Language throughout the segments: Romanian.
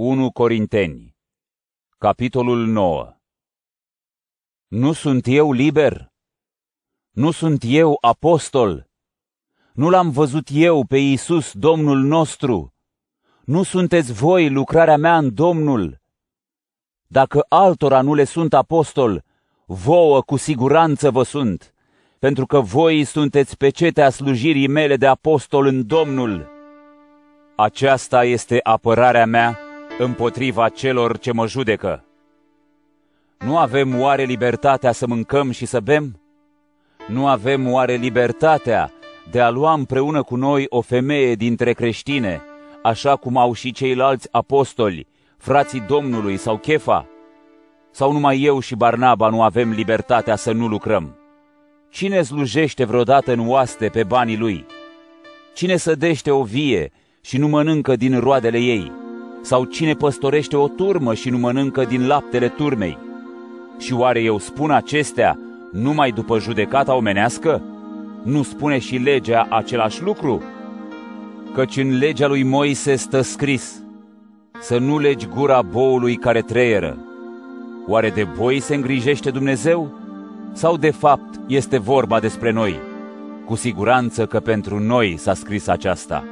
1 Corinteni Capitolul 9 Nu sunt eu liber? Nu sunt eu apostol? Nu l-am văzut eu pe Iisus, Domnul nostru? Nu sunteți voi lucrarea mea în Domnul? Dacă altora nu le sunt apostol, vouă cu siguranță vă sunt, pentru că voi sunteți pecetea slujirii mele de apostol în Domnul. Aceasta este apărarea mea împotriva celor ce mă judecă. Nu avem oare libertatea să mâncăm și să bem? Nu avem oare libertatea de a lua împreună cu noi o femeie dintre creștine, așa cum au și ceilalți apostoli, frații Domnului sau Chefa? Sau numai eu și Barnaba nu avem libertatea să nu lucrăm? Cine slujește vreodată în oaste pe banii lui? Cine sădește o vie și nu mănâncă din roadele ei? Sau cine păstorește o turmă și nu mănâncă din laptele turmei? Și oare eu spun acestea numai după judecata omenească? Nu spune și legea același lucru? Căci în legea lui Moise stă scris, să nu legi gura boului care treieră. Oare de boi se îngrijește Dumnezeu? Sau de fapt este vorba despre noi? Cu siguranță că pentru noi s-a scris aceasta.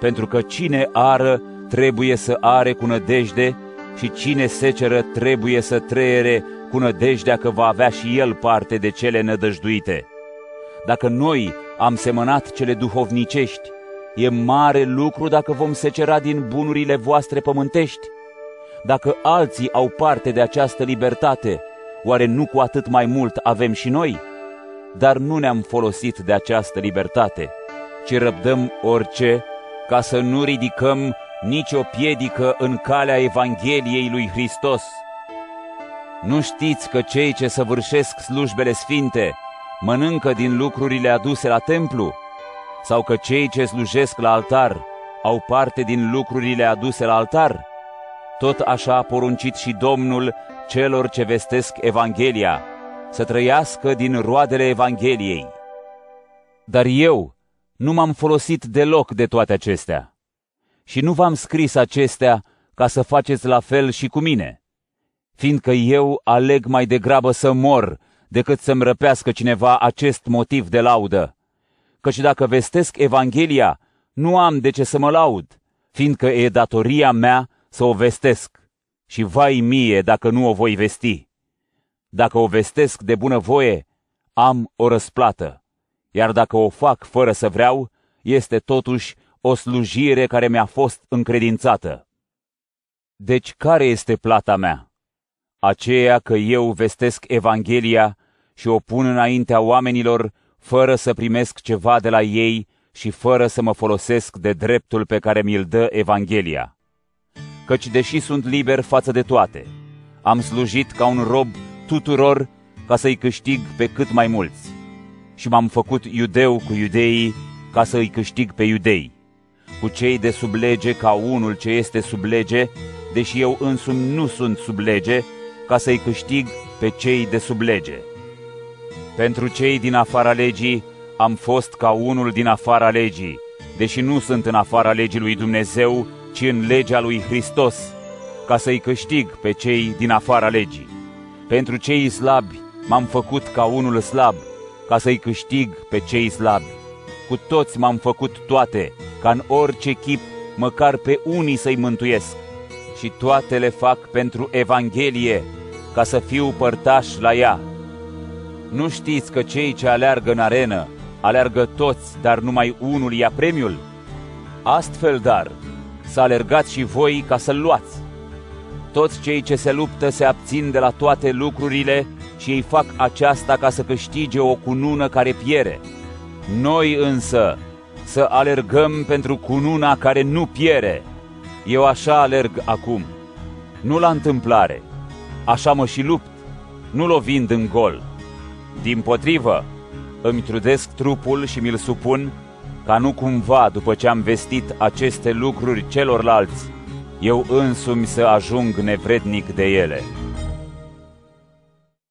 Pentru că cine ară trebuie să are cu nădejde și cine seceră trebuie să trăiere cu nădejdea că va avea și el parte de cele nădăjduite. Dacă noi am semănat cele duhovnicești, e mare lucru dacă vom secera din bunurile voastre pământești. Dacă alții au parte de această libertate, oare nu cu atât mai mult avem și noi? Dar nu ne-am folosit de această libertate, ci răbdăm orice ca să nu ridicăm nicio piedică în calea Evangheliei lui Hristos. Nu știți că cei ce săvârșesc slujbele sfinte mănâncă din lucrurile aduse la templu? Sau că cei ce slujesc la altar au parte din lucrurile aduse la altar? Tot așa a poruncit și Domnul celor ce vestesc Evanghelia, să trăiască din roadele Evangheliei. Dar eu nu m-am folosit deloc de toate acestea și nu v-am scris acestea ca să faceți la fel și cu mine, fiindcă eu aleg mai degrabă să mor decât să-mi răpească cineva acest motiv de laudă. Căci dacă vestesc Evanghelia, nu am de ce să mă laud, fiindcă e datoria mea să o vestesc. Și vai mie dacă nu o voi vesti. Dacă o vestesc de bunăvoie, am o răsplată, iar dacă o fac fără să vreau, este totuși o slujire care mi-a fost încredințată. Deci care este plata mea? Aceea că eu vestesc Evanghelia și o pun înaintea oamenilor fără să primesc ceva de la ei și fără să mă folosesc de dreptul pe care mi-l dă Evanghelia. Căci deși sunt liber față de toate, am slujit ca un rob tuturor ca să-i câștig pe cât mai mulți. Și m-am făcut iudeu cu iudeii ca să îi câștig pe iudei cu cei de sub lege ca unul ce este sub lege, deși eu însumi nu sunt sub lege, ca să-i câștig pe cei de sub lege. Pentru cei din afara legii am fost ca unul din afara legii, deși nu sunt în afara legii lui Dumnezeu, ci în legea lui Hristos, ca să-i câștig pe cei din afara legii. Pentru cei slabi m-am făcut ca unul slab, ca să-i câștig pe cei slabi. Cu toți m-am făcut toate, ca în orice chip, măcar pe unii să-i mântuiesc. Și toate le fac pentru Evanghelie, ca să fiu părtaș la ea. Nu știți că cei ce aleargă în arenă, aleargă toți, dar numai unul ia premiul? Astfel, dar, să alergați și voi ca să-l luați. Toți cei ce se luptă se abțin de la toate lucrurile și ei fac aceasta ca să câștige o cunună care piere. Noi însă să alergăm pentru cununa care nu piere. Eu așa alerg acum, nu la întâmplare, așa mă și lupt, nu lovind în gol. Din potrivă, îmi trudesc trupul și mi-l supun, ca nu cumva, după ce am vestit aceste lucruri celorlalți, eu însumi să ajung nevrednic de ele.